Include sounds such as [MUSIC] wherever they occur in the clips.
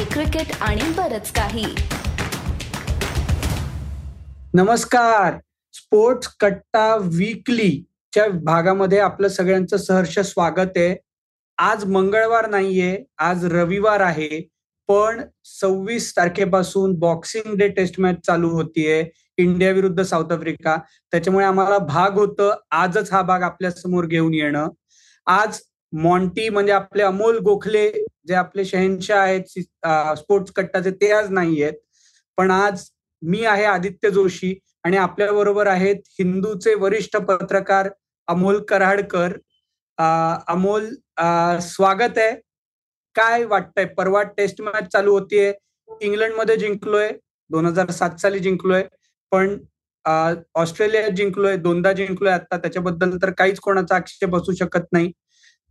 Hockey cricket आणि बरच काही. नमस्कार. स्पोर्ट्स कट्टा वीकलीच्या भागामध्ये आपलं सगळ्यांचं सहर्ष स्वागत आहे. आज मंगळवार नाहीये आज रविवार आहे पण सव्वीस तारखेपासून बॉक्सिंग डे टेस्ट मॅच चालू होतीये इंडिया विरुद्ध साऊथ आफ्रिका त्याच्यामुळे आम्हाला भाग होतं आजच हा भाग आपल्यासमोर घेऊन येणं. आज मॉन्टी म्हणजे आपले अमोल गोखले जे आपले शहनशाह आहेत स्पोर्ट्स कट्टाचे ते आज नाही आहेत पण आज मी आहे आदित्य जोशी आणि आपल्या बरोबर आहेत हिंदूचे वरिष्ठ पत्रकार अमोल कराडकर. अमोल स्वागत आहे. काय वाटतंय? परवा टेस्ट मॅच चालू होतीये. इंग्लंडमध्ये जिंकलोय. दोन हजार सात साली जिंकलोय. पण ऑस्ट्रेलियात जिंकलोय. दोनदा जिंकलोय आता त्याच्याबद्दल तर काहीच कोणाचा आक्षेप असू शकत नाही.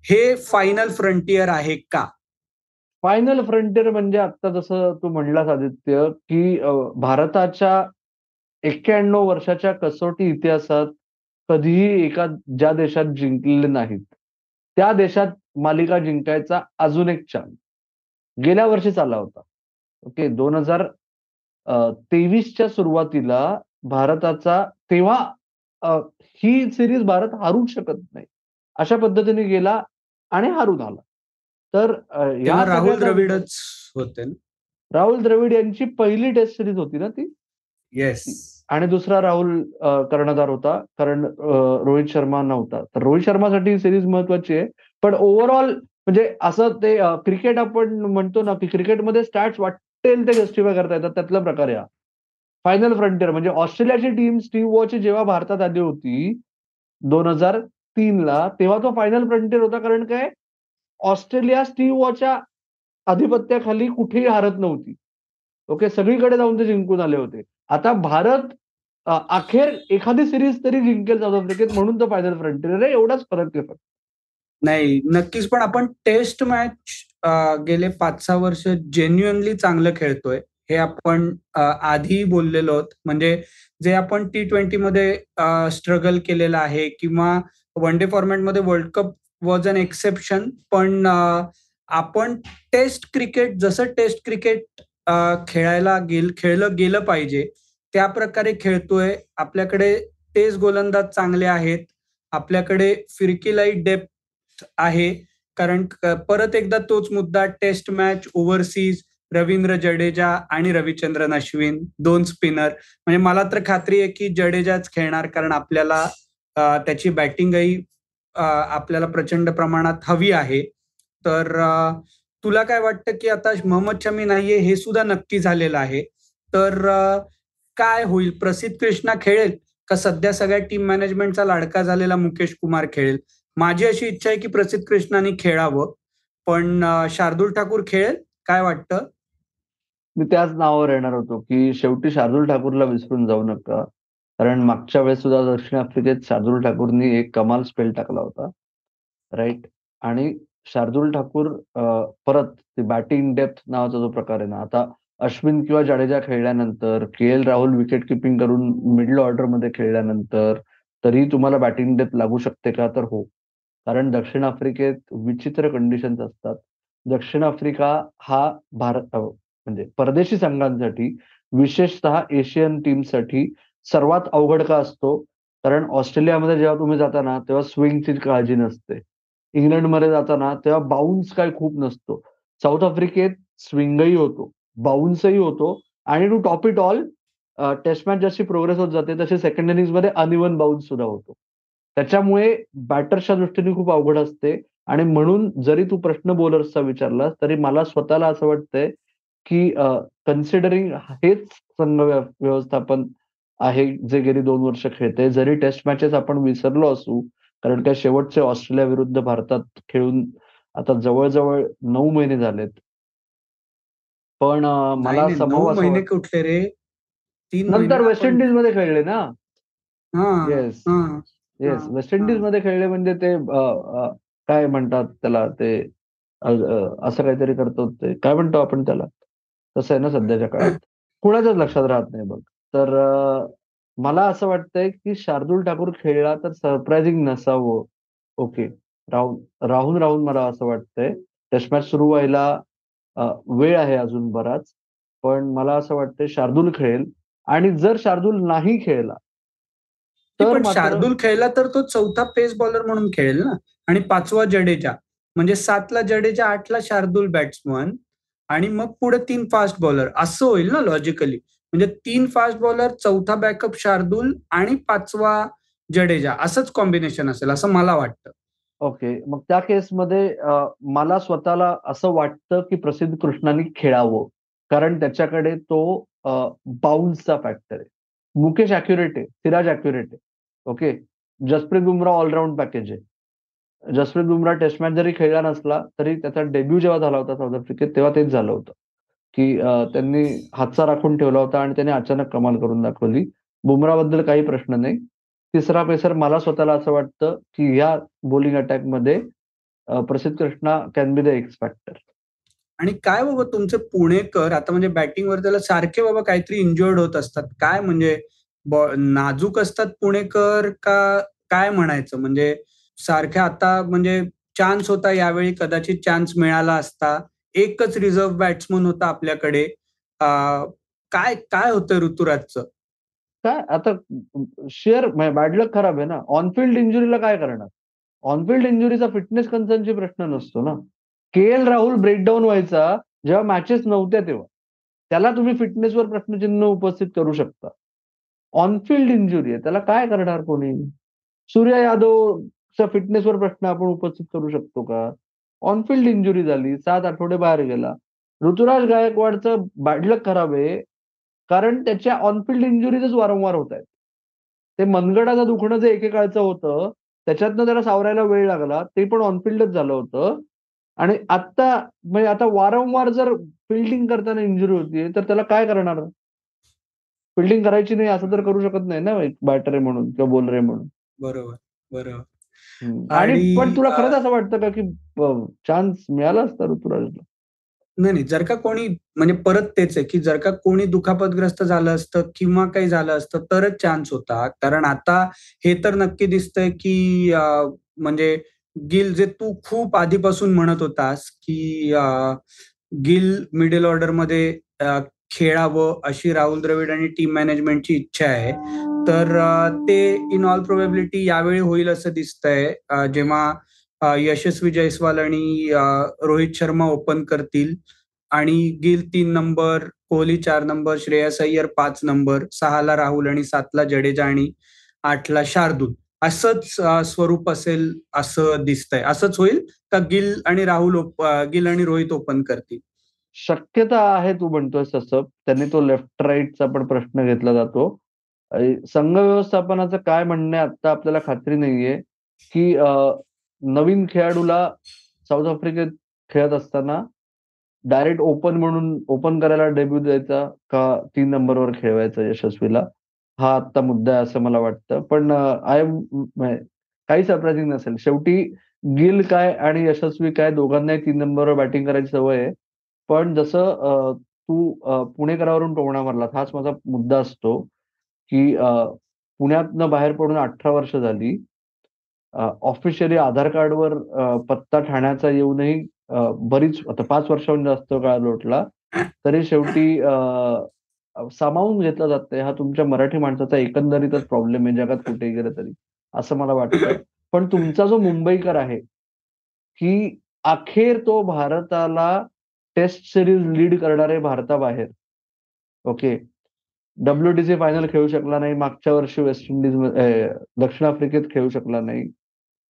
हे फायनल फ्रंटियर आहे का? फायनल फ्रंटियर म्हणजे आता जसं तू म्हणलास आदित्य की भारताच्या एक्क्याण्णव वर्षाच्या कसोटी इतिहासात कधीही एका ज्या देशात जिंकलेले नाहीत त्या देशात मालिका जिंकायचा अजून एक चान्स गेल्या वर्षी आला होता. ओके दोन हजार तेवीसच्या सुरुवातीला भारताचा तेव्हा ही सिरीज भारत हारूच शकत नाही. अशा पद्धतीने गेला आणि हारून आला तर या राहुल द्रविडच होते राहुल द्रविड यांची पहिली टेस्ट सिरीज होती ना ती? येस आणि दुसरा राहुल कर्णधार होता कारण रोहित शर्मा नव्हता. तर रोहित शर्मासाठी ही सिरीज महत्वाची आहे. पण ओव्हरऑल म्हणजे असं ते क्रिकेट आपण म्हणतो ना की क्रिकेटमध्ये स्टार्ट वाटेल ते जस्टिफाय करता येतात त्यातला प्रकार या. फायनल फ्रंटियर म्हणजे ऑस्ट्रेलियाची टीम स्टीव्ह वॉची जेव्हा भारतात आली होती दोन हजार तीन ला तेव्हा तो फायनल फ्रंटियर होता. कारण काय? ऑस्ट्रेलिया स्टीव्ह आधिपत्याखाली कुठेही हरत नव्हती. ओके सगळीकडे जाऊन ते जिंकून आले होते. आता भारत अखेर एखादी सिरीज तरी जिंकेल साऊथ आफ्रिकेत म्हणून तर फायनल फ्रंटियर आहे. एवढाच फरक आहे फक्त. नाही नक्कीच. पण आपण टेस्ट मॅच गेले पाच सहा वर्ष जेन्युअनली चांगलं खेळतोय. हे आपण आधी बोललेलो आहोत. म्हणजे जे आपण टी ट्वेंटी मध्ये स्ट्रगल केलेलं आहे किंवा वन डे फॉर्मॅटमध्ये world cup was an exception पण आपण टेस्ट क्रिकेट जसं टेस्ट क्रिकेट खेळायला गेल खेळलं गेलं पाहिजे त्या प्रकारे खेळतोय. आपल्याकडे टेस्ट गोलंदाज चांगले आहेत. आपल्याकडे फिरकीलाई डेप्थ आहे. कारण परत एकदा तोच मुद्दा test match overseas Ravindra Jadeja आणि रविचंद्रन अश्विन दोन स्पिनर म्हणजे मला तर खात्री आहे की जडेजाच खेळणार कारण आपल्याला त्याची बॅटिंगही आपल्याला प्रचंड प्रमाणात हवी आहे. तर तुला काय वाटतं की आता मोहम्मद शमी नाहीये हे सुद्धा नक्की झालेलं आहे. तर काय होईल? प्रसिद्ध कृष्णा खेळेल का सध्या सगळ्या टीम मॅनेजमेंटचा लाडका झालेला मुकेश कुमार खेळेल? माझी अशी इच्छा आहे की प्रसिद्ध कृष्णाने खेळावं. पण शार्दूल ठाकूर खेळेल? काय वाटतं? मी त्याच नावावर येणार होतो की शेवटी शार्दूल ठाकूरला विसरून जाऊ नका. कारण मागच्या वेळेस सुद्धा दक्षिण आफ्रिकेत शार्दुल ठाकूरनी एक कमाल स्पेल टाकला होता राईट आणि शार्दुल ठाकूर परत बॅटिंग डेप्थ नावाचा जो प्रकार आहे ना आता अश्विन किंवा जाडेजा खेळल्यानंतर K L Rahul wicket keeping करून मिडल ऑर्डरमध्ये खेळल्यानंतर तरी तुम्हाला बॅटिंग डेप्थ लागू शकते का? तर हो. कारण दक्षिण आफ्रिकेत विचित्र कंडिशन्स असतात. दक्षिण आफ्रिका हा भारत म्हणजे परदेशी संघांसाठी विशेषतः एशियन टीमसाठी सर्वात अवघड का असतो? कारण ऑस्ट्रेलियामध्ये जेव्हा तुम्ही जाताना तेव्हा स्विंगची काळजी नसते. इंग्लंडमध्ये जाताना तेव्हा बाउन्स काय खूप नसतो. साऊथ आफ्रिकेत स्विंगही होतो. बाउन्सही होतो आणि to top it all test match जशी प्रोग्रेस होत जाते तशी सेकंड इनिंगमध्ये अनइवन बाउन्स सुद्धा होतो. त्याच्यामुळे बॅटर्सच्या दृष्टीने खूप अवघड असते आणि म्हणून जरी तू प्रश्न बॉलर्सचा विचारलास तरी मला स्वतःला असं वाटतंय की कन्सिडरिंग हेच संघ व्यवस्थापन आहे जे गेली दोन वर्ष खेळते. जरी टेस्ट मॅचेस आपण विसरलो असू कारण काय शेवटचे ऑस्ट्रेलिया विरुद्ध भारतात खेळून आता जवळजवळ नऊ महिने झालेत. पण मला महिने कुठले रे? नंतर वेस्ट इंडिजमध्ये खेळले ना? येस येस वेस्ट इंडिजमध्ये खेळले म्हणजे ते काय म्हणतात त्याला ते असं काहीतरी करतो ते. काय म्हणतो आपण त्याला? तसं आहे ना सध्याच्या काळात. [CLEARS THROAT] कुणाच्याच लक्षात राहत नाही बघ. तर मला असं वाटतंय की शार्दूल ठाकूर खेळला तर सरप्राइझिंग नसावं. ओके. राहून राहून राहून मला असं वाटतंय. टेस्ट मॅच सुरू व्हायला वेळ आहे अजून बराच. पण मला असं वाटतं शार्दूल खेळेल. आणि जर शार्दूल नाही खेळला पण शार्दूल खेळला तर तो चौथा पेस बॉलर म्हणून खेळेल ना? आणि पाचवा जडेजा. म्हणजे सातला जडेजा आठला शार्दूल बॅट्समन आणि मग पुढे तीन फास्ट बॉलर असं होईल ना लॉजिकली म्हणजे तीन फास्ट बॉलर चौथा बॅकअप शार्दूल आणि पाचवा जडेजा. असंच कॉम्बिनेशन असेल असं मला वाटतं. ओके मग त्या केसमध्ये मला स्वतःला असं वाटतं की प्रसिद्ध कृष्णाने खेळावं. कारण त्याच्याकडे तो बाउन्सचा फॅक्टर आहे. मुकेश अॅक्युरेट आहे सिराज अॅक्युरेट आहे. Okay Jasprit Bumrah all round package आहे. जसप्रीत बुमरा टेस्ट मॅच जरी खेळला नसला तरी त्याचा डेब्यू जेव्हा झाला होता साऊथ आफ्रिकेत तेव्हा तेच झालं होतं. की त्यांनी हातचा राखून ठेवला होता आणि त्याने अचानक कमाल करून दाखवली. बुमराबद्दल काही प्रश्न नाही. तिसरा पेसर मला स्वतःला असं वाटतं की ह्या bowling अटॅकमध्ये Prasidh Krishna can be the X factor आणि काय बाबा तुमचे पुणेकर आता म्हणजे बॅटिंगवर त्याला सारखे बाबा काहीतरी इंजर्ड होत असतात. काय म्हणजे नाजूक असतात पुणेकर का काय म्हणायचं? म्हणजे सारख्या आता म्हणजे चान्स होता यावेळी कदाचित चान्स मिळाला असता. एकच रिझर्व्ह बॅट्समन होता आपल्याकडे. काय काय होतं ऋतुराजचं? काय आता शेअर बॅडलक खराब आहे ना. ऑनफिल्ड इंजुरीला काय करणार? ऑनफिल्ड इंजुरीचा फिटनेस कन्सर्नची प्रश्न नसतो ना. के एल राहुल ब्रेकडाऊन व्हायचा जेव्हा मॅचेस नव्हत्या तेव्हा. त्याला तुम्ही फिटनेसवर प्रश्नचिन्ह उपस्थित करू शकता. ऑनफिल्ड इंजुरी आहे. त्याला काय करणार कोणी? सूर्य यादवचा फिटनेसवर प्रश्न आपण उपस्थित करू शकतो का? ऑनफिल्ड इंजुरी झाली सात आठवडे बाहेर गेला. ऋतुराज गायकवाडचं बॅडलक खराब आहे कारण त्याच्या ऑनफिल्ड इंजुरीजच वारंवार होत आहेत. ते मनगडाचं दुखणं जे एकेकाळचं होतं त्याच्यातनं त्याला सावरायला वेळ लागला ते पण ऑनफिल्डच झालं होतं. आणि आता म्हणजे आता वारंवार जर फिल्डिंग करताना इंजुरी होती तर त्याला काय करणार? फिल्डिंग करायची नाही असं तर करू शकत नाही ना बॅटर आहे म्हणून किंवा बॉलर आहे म्हणून. बरोबर बरोबर. आणि पण तुला खरंच असं वाटतं का की चान्स मिळाला असता ऋतुराजला? नाही नाही. जर का कोणी म्हणजे परत तेच आहे की जर का कोणी दुखापतग्रस्त झालं असतं किंवा काही झालं असतं तरच चान्स होता. कारण आता हे तर नक्की दिसतंय की म्हणजे गिल जे तू खूप आधीपासून म्हणत होतास की गिल मिडल ऑर्डरमध्ये खेळावं अशी राहुल द्रविड आणि टीम मॅनेजमेंटची इच्छा आहे. तर ते इन ऑल प्रोबेबिलिटी यावेळी होईल असं दिसतंय. जेव्हा यशस्वी जयस्वाल आणि रोहित शर्मा ओपन करतील आणि गिल तीन नंबर कोहली चार नंबर श्रेयस अय्यर पाच नंबर सहाला राहुल आणि सातला जडेजा आणि आठला शार्दूल. असंच स्वरूप असेल असं दिसतंय. असंच होईल का गिल आणि राहुल गिल आणि रोहित ओपन करतील? शक्यता आहे तू म्हणतोय तसं. त्यांनी तो लेफ्ट राईटचा पण प्रश्न घेतला जातो. संघ व्यवस्थापनाचं काय म्हणणं आहे आता आपल्याला खात्री नाहीये की नवीन खेळाडूला साऊथ आफ्रिकेत खेळत असताना डायरेक्ट ओपन म्हणून ओपन करायला डेब्यू द्यायचा का तीन नंबरवर खेळवायचा यशस्वीला? हा आत्ता मुद्दा आहे असं मला वाटतं. पण आय म्हणजे काही सरप्रायझिंग नसेल. शेवटी गिल काय आणि यशस्वी काय दोघांनाही तीन नंबरवर बॅटिंग करायची सवय आहे. पण जसं तू पुणेकरावरून टोमणा मारला हाच माझा मुद्दा असतो. की पुण्यातनं बाहेर पडून अठरा वर्ष झाली ऑफिशियली आधार कार्डवर पत्ता ठाण्याचा येऊनही बरीच आता पाच वर्षाहून जास्त काळ लोटला तरी शेवटी सामावून घेतला जाते हा तुमच्या मराठी माणसाचा एकंदरीतच प्रॉब्लेम आहे जगात कुठे गेलं तरी असं मला वाटतं. पण तुमचा जो मुंबईकर आहे की अखेर तो भारताला टेस्ट सिरीज लीड करणारे भारताबाहेर ओके डब्ल्यूटीसी फायनल खेळू शकला नाही मागच्या वर्षी वेस्ट इंडिज दक्षिण आफ्रिकेत खेळू शकला नाही.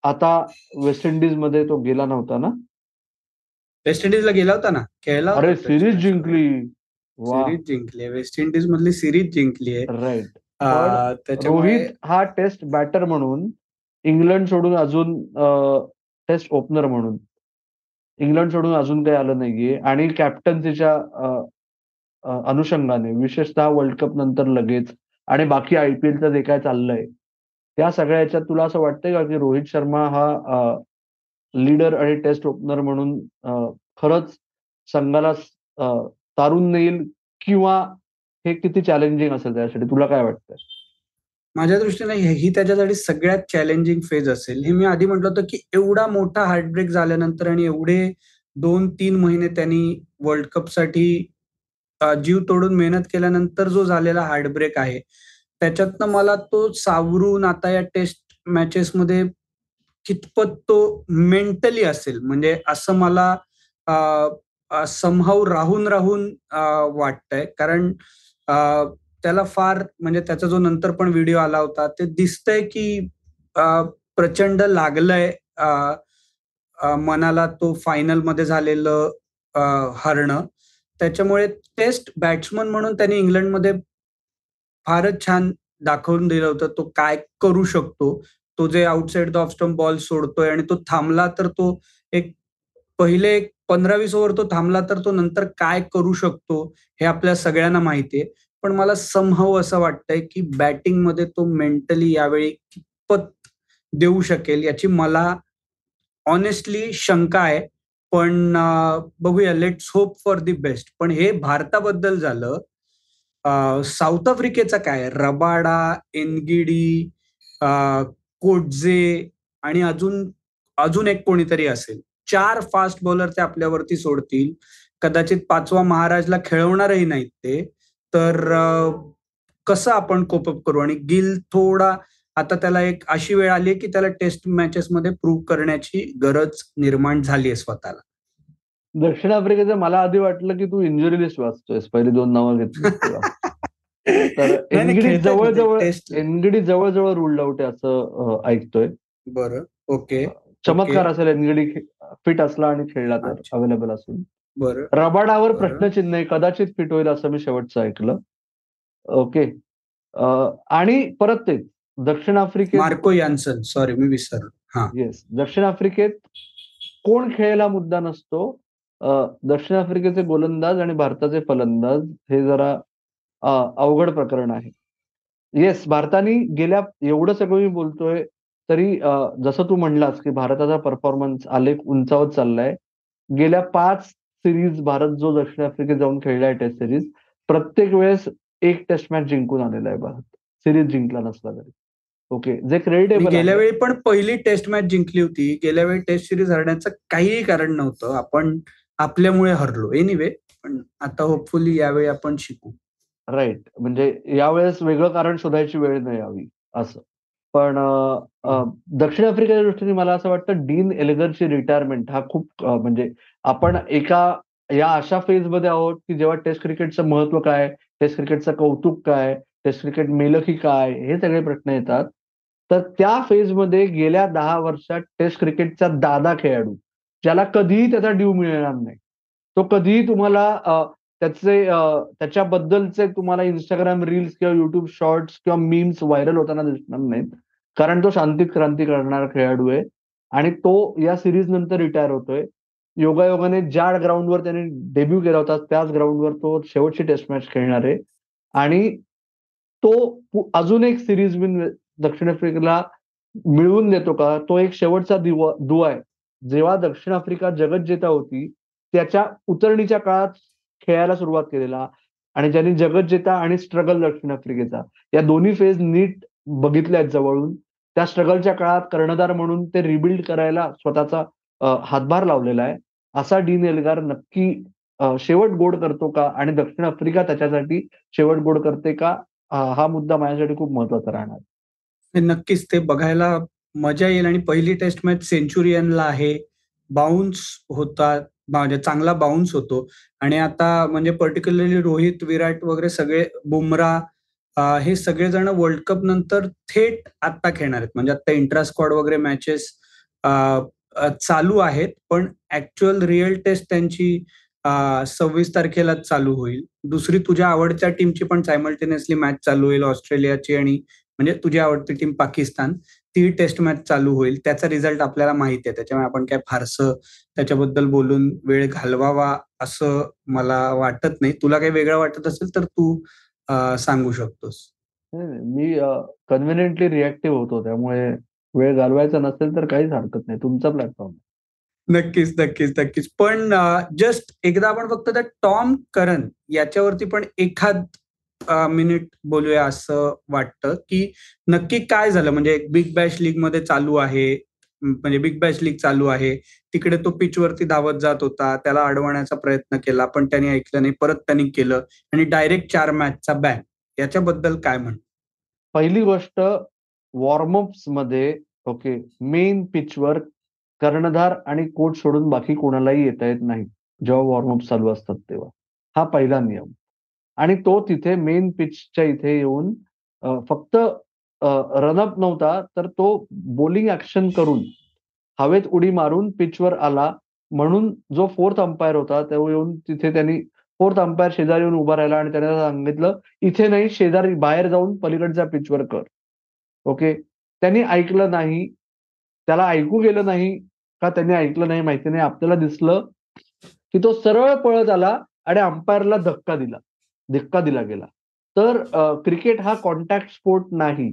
आता वेस्ट इंडिजमध्ये तो गेला नव्हता ना? वेस्ट इंडिजला गेला होता ना? खेळला अरे सिरीज जिंकली. सिरीज जिंकली वेस्ट इंडिज मधली सिरीज जिंकली आहे. राईट रोहित हा टेस्ट बॅटर म्हणून इंग्लंड सोडून अजून टेस्ट ओपनर म्हणून. इंग्लंड सोडून अजून काही आलं नाहीये. आणि कॅप्टन्सीच्या अनुषंगाने विशेषतः वर्ल्ड कप नंतर लगेच आणि बाकी आयपीएलचं जे काय चाललंय त्या सगळ्या याच्यात तुला असं वाटतंय का की रोहित शर्मा हा लीडर आणि टेस्ट ओपनर म्हणून खरंच संघाला तारून नेईल किंवा हे किती चॅलेंजिंग असेल त्यासाठी? तुला काय वाटतं माझ्या दृष्टीने ही त्याच्यासाठी सगळ्यात चॅलेंजिंग फेज असेल. हे मी आधी म्हटलं होतं की एवढा मोठा हार्टब्रेक झाल्यानंतर आणि एवढे दोन तीन महिने त्यांनी वर्ल्ड कपसाठी जीव तोडून मेहनत केल्यानंतर जो झालेला हार्डब्रेक आहे त्याच्यातनं मला तो सावरून आता या टेस्ट मॅचेस मध्ये कितपत तो मेंटली असेल म्हणजे असं मला समहाव राहून राहून वाटतंय. कारण त्याला फार म्हणजे त्याचा जो नंतर पण व्हिडिओ आला होता ते दिसतंय की प्रचंड लागलंय. मनाला तो फायनलमध्ये झालेलं हरणं. त्याच्यामुळे टेस्ट बॅट्समन म्हणून त्यांनी इंग्लंडमध्ये फारच छान दाखवून दिलं होतं. तो काय करू शकतो? तो जे outside the off stump ball सोडतोय आणि तो थांबला तर तो एक पहिले एक पंधरा वीस ओव्हर तो थांबला तर तो नंतर काय करू शकतो हे आपल्या सगळ्यांना माहितीये पण मला समहव असं वाटतंय की बॅटिंगमध्ये तो मेंटली यावेळी कितपत देऊ शकेल याची मला ऑनेस्टली शंका आहे. पण बघूया. Let's hope for the best पण हे भारताबद्दल झालं साऊथ आफ्रिकेचा काय? रबाडा एनगिडी कोटजे आणि अजून अजून एक कोणीतरी असेल. चार फास्ट बॉलर ते आपल्यावरती सोडतील. कदाचित पाचवा महाराजला खेळवणारही नाहीत ते. तर कसं आपण कोपअप करू? आणि गिल थोडा आता त्याला एक अशी वेळ आली की त्याला टेस्ट मॅचेस मध्ये प्रूव्ह करण्याची गरज निर्माण झाली आहे स्वतःला. दक्षिण आफ्रिकेचं मला आधी वाटलं की तू इंजुरी लिस्ट वाचतोयस. पहिली दोन नावं घेतली [LAUGHS] तर एनगिडी जवळजवळ एनगिडी जवळजवळ रुल्ड आउट आहे असं ऐकतोय. बरं ओके. चमत्कार असेल एनगिडी फिट असला आणि खेळला तर अवेलेबल असून बरं. रबाडावर प्रश्नचिन्ह आहे. कदाचित फिट होईल असं मी शेवटचं ऐकलं. ओके. आणि परत ते दक्षिण आफ्रिकेत मार्को यान्सन सॉरी मी विसर येस दक्षिण आफ्रिकेत कोण खेळायला मुद्दा नसतो दक्षिण आफ्रिकेचे गोलंदाज आणि भारताचे फलंदाज हे जरा अवघड प्रकरण आहे. येस भारताने गेल्या एवढं सगळं मी बोलतोय तरी जसं तू म्हणलास की भारताचा परफॉर्मन्स आलेख उंचावत चाललाय. गेल्या पाच सिरीज भारत जो दक्षिण आफ्रिकेत जाऊन खेळलाय टेस्ट सिरीज प्रत्येक वेळेस एक टेस्ट मॅच जिंकून आलेला आहे भारत. सिरीज जिंकला नसला तरी. ओके जे क्रेडिटेबल गेल्या वेळी पण पहिली टेस्ट मॅच जिंकली होती. गेल्या वेळी टेस्ट सिरीज हरण्याचं काहीही कारण नव्हतं. आपण आपल्यामुळे हरलो. एनिवे पण आता होपफुली यावेळी आपण शिकू. राईट म्हणजे यावेळेस वेगळं कारण शोधायची वेळ नाही यावी असं. पण दक्षिण आफ्रिकेच्या दृष्टीने मला असं वाटतं डीन एल्गरची रिटायरमेंट हा खूप म्हणजे आपण एका या अशा फेजमध्ये आहोत की जेव्हा टेस्ट क्रिकेटचं महत्त्व काय टेस्ट क्रिकेटचं कौतुक काय टेस्ट क्रिकेट मेलकी काय हे सगळे प्रश्न येतात. तर त्या फेजमध्ये गेल्या दहा वर्षात टेस्ट क्रिकेटचा दादा खेळाडू ज्याला कधीही त्याचा ड्यू मिळणार नाही. तो कधीही तुम्हाला त्याचे त्याच्याबद्दलचे तुम्हाला इंस्टाग्राम रील्स किंवा युट्यूब शॉर्ट्स किंवा मीम्स व्हायरल होताना दिसणार नाहीत. कारण तो शांतीत क्रांती करणारा खेळाडू आहे. आणि तो या सिरीज नंतर रिटायर होतोय. योगायोगाने ज्या ग्राउंडवर त्याने डेब्यू केला होता त्याच ग्राउंडवर तो शेवटची टेस्ट मॅच खेळणार आहे. आणि तो अजून एक सिरीज विन दक्षिण आफ्रिकेला मिळवून देतो का? तो एक शेवटचा दिवा दुवा आहे. जेव्हा दक्षिण आफ्रिका जगत जेता होती त्याच्या उतरणीच्या काळात खेळायला सुरुवात केलेला आणि ज्यांनी जगत जेता आणि स्ट्रगल दक्षिण आफ्रिकेचा. या दोन्ही फेज नीट बघितल्या जवळून. त्या स्ट्रगलच्या काळात कर्णधार म्हणून ते रिबिल्ड करायला स्वतःचा हातभार लावलेला आहे. असा डीन एल्गार नक्की शेवट गोड करतो का? आणि दक्षिण आफ्रिका त्याच्यासाठी शेवट गोड करते का? हा मुद्दा माझ्यासाठी खूप महत्त्वाचा राहणार. नक्कीच ते बघायला मजा येईल आणि पहिली टेस्ट मॅच सेंचुरियनला आहे. बाउन्स होतात म्हणजे चांगला बाउन्स होतो. आणि आता म्हणजे पर्टिक्युलरली रोहित विराट वगैरे सगळे बुमरा हे सगळेजण वर्ल्ड कप नंतर थेट आता खेळणार आहेत. म्हणजे आता इंट्रास्क्वॉड वगैरे मॅचेस चालू आहेत. पण ऍक्च्युअल रिअल टेस्ट त्यांची सव्वीस तारखेला चालू होईल. दुसरी तुझ्या आवडत्या टीमची पण सायमल्टेनियसली मॅच चालू होईल ऑस्ट्रेलियाची आणि म्हणजे तुझी आवडती टीम पाकिस्तान ती टेस्ट मॅच चालू होईल. त्याचा रिझल्ट आपल्याला माहिती आहे. त्याच्यामुळे आपण काय फारसं त्याच्याबद्दल बोलून वेळ घालवावा असं मला वाटत नाही. तुला काही वेगळं वाटत असेल तर तू सांगू शकतोस. मी कन्व्हिनियंटली रिॲक्टिव्ह होतो. त्यामुळे वेळ घालवायचा नसेल तर काहीच हरकत नाही. तुमचा प्लॅटफॉर्म नक्कीच नक्कीच नक्कीच. पण जस्ट एकदा आपण फक्त त्या टॉम करन याच्यावरती पण एखाद मिनिट बोलूया असं वाटतं की नक्की काय झालं? म्हणजे बिग बॅश लीगमध्ये चालू आहे. म्हणजे बिग बॅश लीग चालू आहे. तिकडे तो पिचवरती धावत जात होता. त्याला अडवण्याचा प्रयत्न केला पण त्यांनी ऐकलं नाही. परत त्यांनी केलं. आणि डायरेक्ट चार मॅचचा बॅन याच्याबद्दल काय म्हण? पहिली गोष्ट वॉर्मअप्समध्ये ओके मेन पिचवर कर्णधार आणि कोच सोडून बाकी कोणालाही येता येत नाही. जेव्हा वॉर्मअप चालू असतात तेव्हा. हा पहिला नियम. आणि तो तिथे मेन पिचच्या इथे येऊन फक्त रनअप नव्हता तर तो बोलिंग ऍक्शन करून हवेत उडी मारून पिचवर आला. म्हणून जो फोर्थ अंपायर होता तो येऊन तिथे त्यांनी फोर्थ अंपायर शेजारी येऊन उभा राहिला आणि त्याने सांगितलं इथे नाही शेजारी बाहेर जाऊन पलीकडच्या पिचवर कर. ओके? त्यांनी ऐकलं नाही. त्याला ऐकू गेलं नाही. का त्यांनी ऐकलं नाही माहिती नाही. आपल्याला दिसलं की तो सरळ पळत आला आणि अंपायरला धक्का दिला. धक्का दिला गेला. तर क्रिकेट हा कॉन्टॅक्ट स्पोर्ट नाही.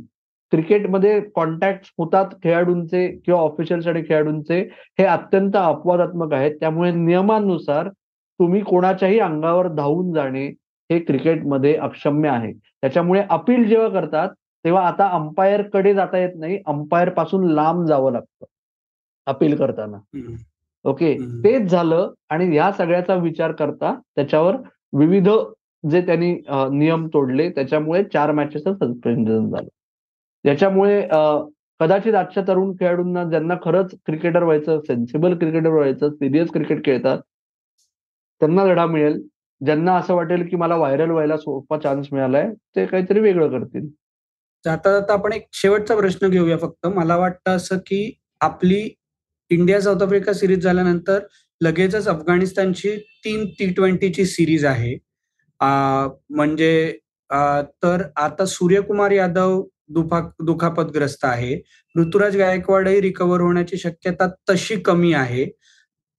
क्रिकेटमध्ये कॉन्टॅक्ट होतात खेळाडूंचे किंवा ऑफिशियल्स आणि खेळाडूंचे हे अत्यंत अपवादात्मक आहेत. त्यामुळे नियमानुसार तुम्ही कोणाच्याही अंगावर धावून जाणे हे क्रिकेटमध्ये अक्षम्य आहे. त्याच्यामुळे अपील जेव्हा करतात तेव्हा आता अंपायरकडे जाता येत नाही. अंपायरपासून लांब जावं लागतं अपील करताना. ओके? तेच झालं आणि ह्या सगळ्याचा विचार करता त्याच्यावर विविध जे त्यांनी नियम तोडले त्याच्यामुळे चार मॅचेसचं सस्पेन्शन झालं. त्याच्यामुळे कदाचित आजच्या तरुण खेळाडूंना ज्यांना खरंच क्रिकेटर व्हायचं सेन्सिबल क्रिकेटर व्हायचं सिरियस क्रिकेट खेळतात त्यांना लढा मिळेल. ज्यांना असं वाटेल की मला व्हायरल व्हायला सोपा चान्स मिळालाय ते काहीतरी वेगळं करतील. जाता जाता आपण एक शेवटचा प्रश्न घेऊया फक्त. मला वाटतं असं की आपली इंडिया साऊथ आफ्रिका सिरीज झाल्यानंतर लगेचच अफगाणिस्तानची तीन टी ट्वेंटीची सिरीज आहे. म्हणजे तर आता सूर्यकुमार यादव दुफा दुखापतग्रस्त आहे. ऋतुराज गायकवाडही रिकव्हर होण्याची शक्यता तशी कमी आहे.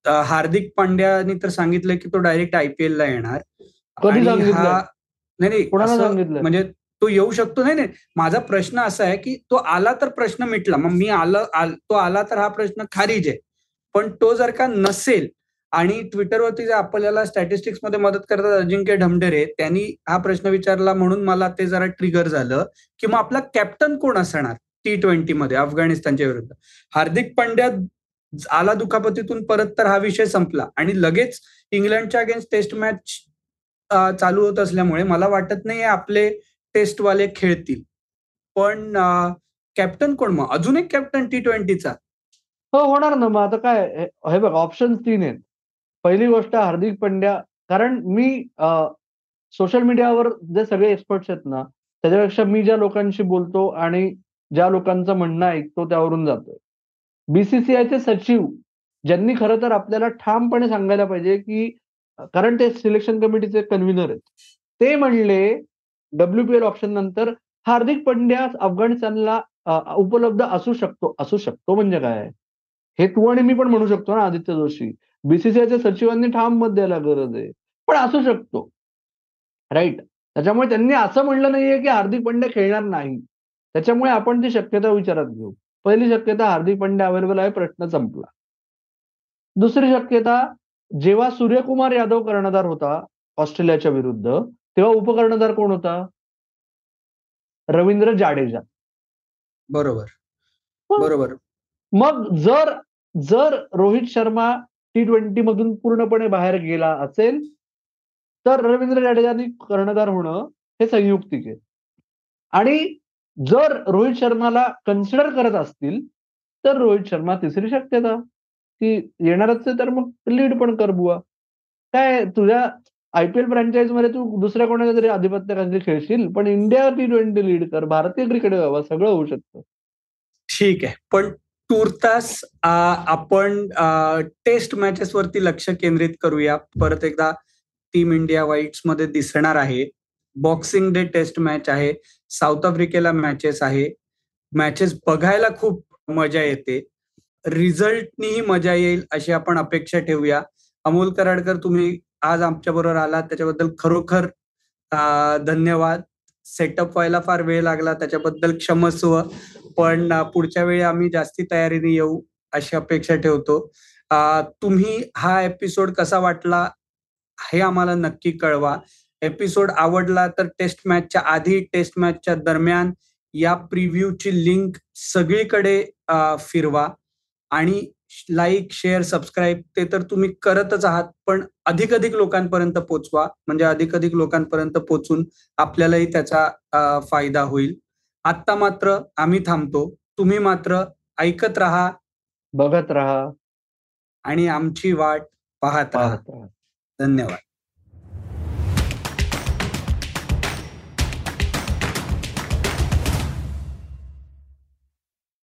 हार्दिक पांड्याने तर सांगितलं की तो डायरेक्ट आयपीएल ला येणार. नाही नाही म्हणजे तो येऊ शकतो? नाही नाही माझा प्रश्न असा आहे की तो आला तर प्रश्न मिटला. मग मी आलं तो आला तर हा प्रश्न खारीज आहे. पण तो जर का नसेल आणि ट्विटरवरती जे आपल्याला स्टॅटिस्टिक्समध्ये मदत करतात अजिंक्य ढमढेरे त्यांनी हा प्रश्न विचारला म्हणून मला ते जरा ट्रिगर झालं की मग आपला कॅप्टन कोण असणार टी ट्वेंटी मध्ये अफगाणिस्तानच्या विरुद्ध? हार्दिक पांड्या आला दुखापतीतून परत तर हा विषय संपला. आणि लगेच इंग्लंडच्या अगेन्स्ट टेस्ट मॅच चालू होत असल्यामुळे मला वाटत नाही आपले टेस्टवाले खेळतील. पण कॅप्टन कोण मग? अजून एक कॅप्टन टी ट्वेंटीचा हो होणार ना. मग आता काय हे बघ ऑप्शन तीन आहेत. पहिली गोष्ट हार्दिक पंड्या. कारण मी सोशल मीडियावर जे सगळे एक्सपर्ट्स आहेत ना त्याच्यापेक्षा मी ज्या लोकांशी बोलतो आणि ज्या लोकांचं म्हणणं ऐकतो त्यावरून जातोय. बीसीसीआयचे सचिव ज्यांनी खरं तर आपल्याला ठामपणे सांगायला पाहिजे की कारण ते सिलेक्शन कमिटीचे कन्व्हिनर आहेत. ते म्हणले डब्ल्यूपीएल ऑप्शन नंतर हार्दिक पंड्या अफगाणिस्तानला उपलब्ध असू शकतो. असू शकतो म्हणजे काय? हे तू आणि मी पण म्हणू शकतो ना आदित्य जोशी. बीसीसीआयच्या सचिवांनी ठाम मत द्यायला गरज आहे. पण असू शकतो. राईट त्याच्यामुळे त्यांनी असं म्हणलं नाहीये की हार्दिक पंड्या खेळणार नाही. त्याच्यामुळे आपण ती शक्यता विचारात घेऊ. पहिली शक्यता हार्दिक पंड्या अवेलेबल आहे प्रश्न संपला. दुसरी शक्यता जेव्हा सूर्यकुमार यादव कर्णधार होता ऑस्ट्रेलियाच्या विरुद्ध तेव्हा उपकर्णधार कोण होता? रवींद्र जाडेजा. बरोबर. बरोबर. मग जर जर रोहित शर्मा टी ट्वेंटी मधून पूर्णपणे बाहेर गेला असेल तर रवींद्र जाडेजानी कर्णधार होणं हे संयुक्तिक आहे आणि जर रोहित शर्माला कन्सिडर करत असतील तर रोहित शर्मा तिसरी शक्यता. की येणारच आहे तर मग लीड पण कर बुवा. काय तुझ्या आयपीएल फ्रँचाईजमध्ये तू दुसऱ्या कोणाच्या तरी आधिपत्याखाली खेळशील? पण इंडिया टी ट्वेंटी लीड कर भारतीय क्रिकेट सगळं होऊ शकतं. ठीक आहे. पण तूर्तास आपण टेस्ट मॅचेस वरती लक्ष केंद्रित करूया. परत एकदा टीम इंडिया वाईट्समध्ये दिसणार आहे. बॉक्सिंग डे टेस्ट मॅच आहे. साऊथ आफ्रिकेला मॅचेस आहे. मॅचेस बघायला खूप मजा येते. रिझल्टनीही मजा येईल अशी आपण अपेक्षा ठेवूया. अमोल कराडकर तुम्ही आज आमच्या बरोबर आलात. त्याच्याबद्दल खरोखर धन्यवाद. सेटअप व्हायला फार वेळ लागला. त्याच्याबद्दल क्षमस्व. पण पुढच्या वेळी आम्ही जास्ती तयारीने येऊ अशी अपेक्षा ठेवतो. तुम्ही हा एपिसोड कसा वाटला हे आम्हाला नक्की कळवा. एपिसोड आवडला तर टेस्ट मॅचच्या आधी टेस्ट मॅचच्या दरम्यान या प्रिव्ह्यूची लिंक सगळीकडे फिरवा आणि लाईक शेअर सबस्क्राईब ते तर तुम्ही करतच आहात पण अधिक अधिक लोकांपर्यंत पोचवा. म्हणजे अधिक अधिक लोकांपर्यंत पोचून आपल्यालाही त्याचा फायदा होईल. आत्ता मात्र आम्ही थांबतो. तुम्ही मात्र ऐकत राहा. बघत राहा. आणि आमची वाट पाहत राहा. धन्यवाद.